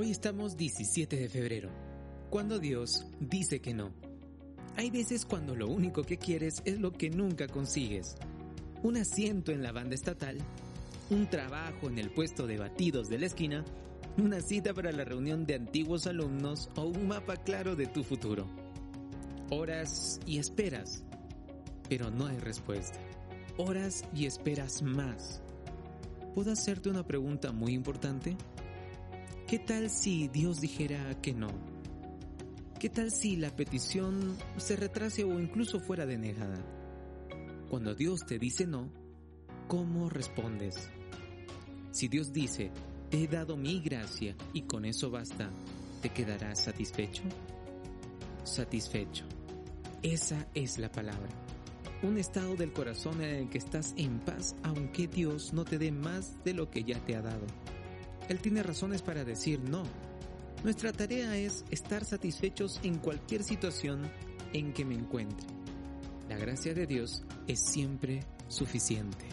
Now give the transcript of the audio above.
Hoy estamos 17 de febrero, cuando Dios dice que no. Hay veces cuando lo único que quieres es lo que nunca consigues. Un asiento en la banda estatal, un trabajo en el puesto de batidos de la esquina, una cita para la reunión de antiguos alumnos o un mapa claro de tu futuro. Horas y esperas, pero no hay respuesta. Horas y esperas más. ¿Puedo hacerte una pregunta muy importante? ¿Qué tal si Dios dijera que no? ¿Qué tal si la petición se retrase o incluso fuera denegada? Cuando Dios te dice no, ¿cómo respondes? Si Dios dice, te he dado mi gracia y con eso basta, ¿te quedarás satisfecho? Satisfecho. Esa es la palabra. Un estado del corazón en el que estás en paz aunque Dios no te dé más de lo que ya te ha dado. Él tiene razones para decir no. Nuestra tarea es estar satisfechos en cualquier situación en que me encuentre. La gracia de Dios es siempre suficiente.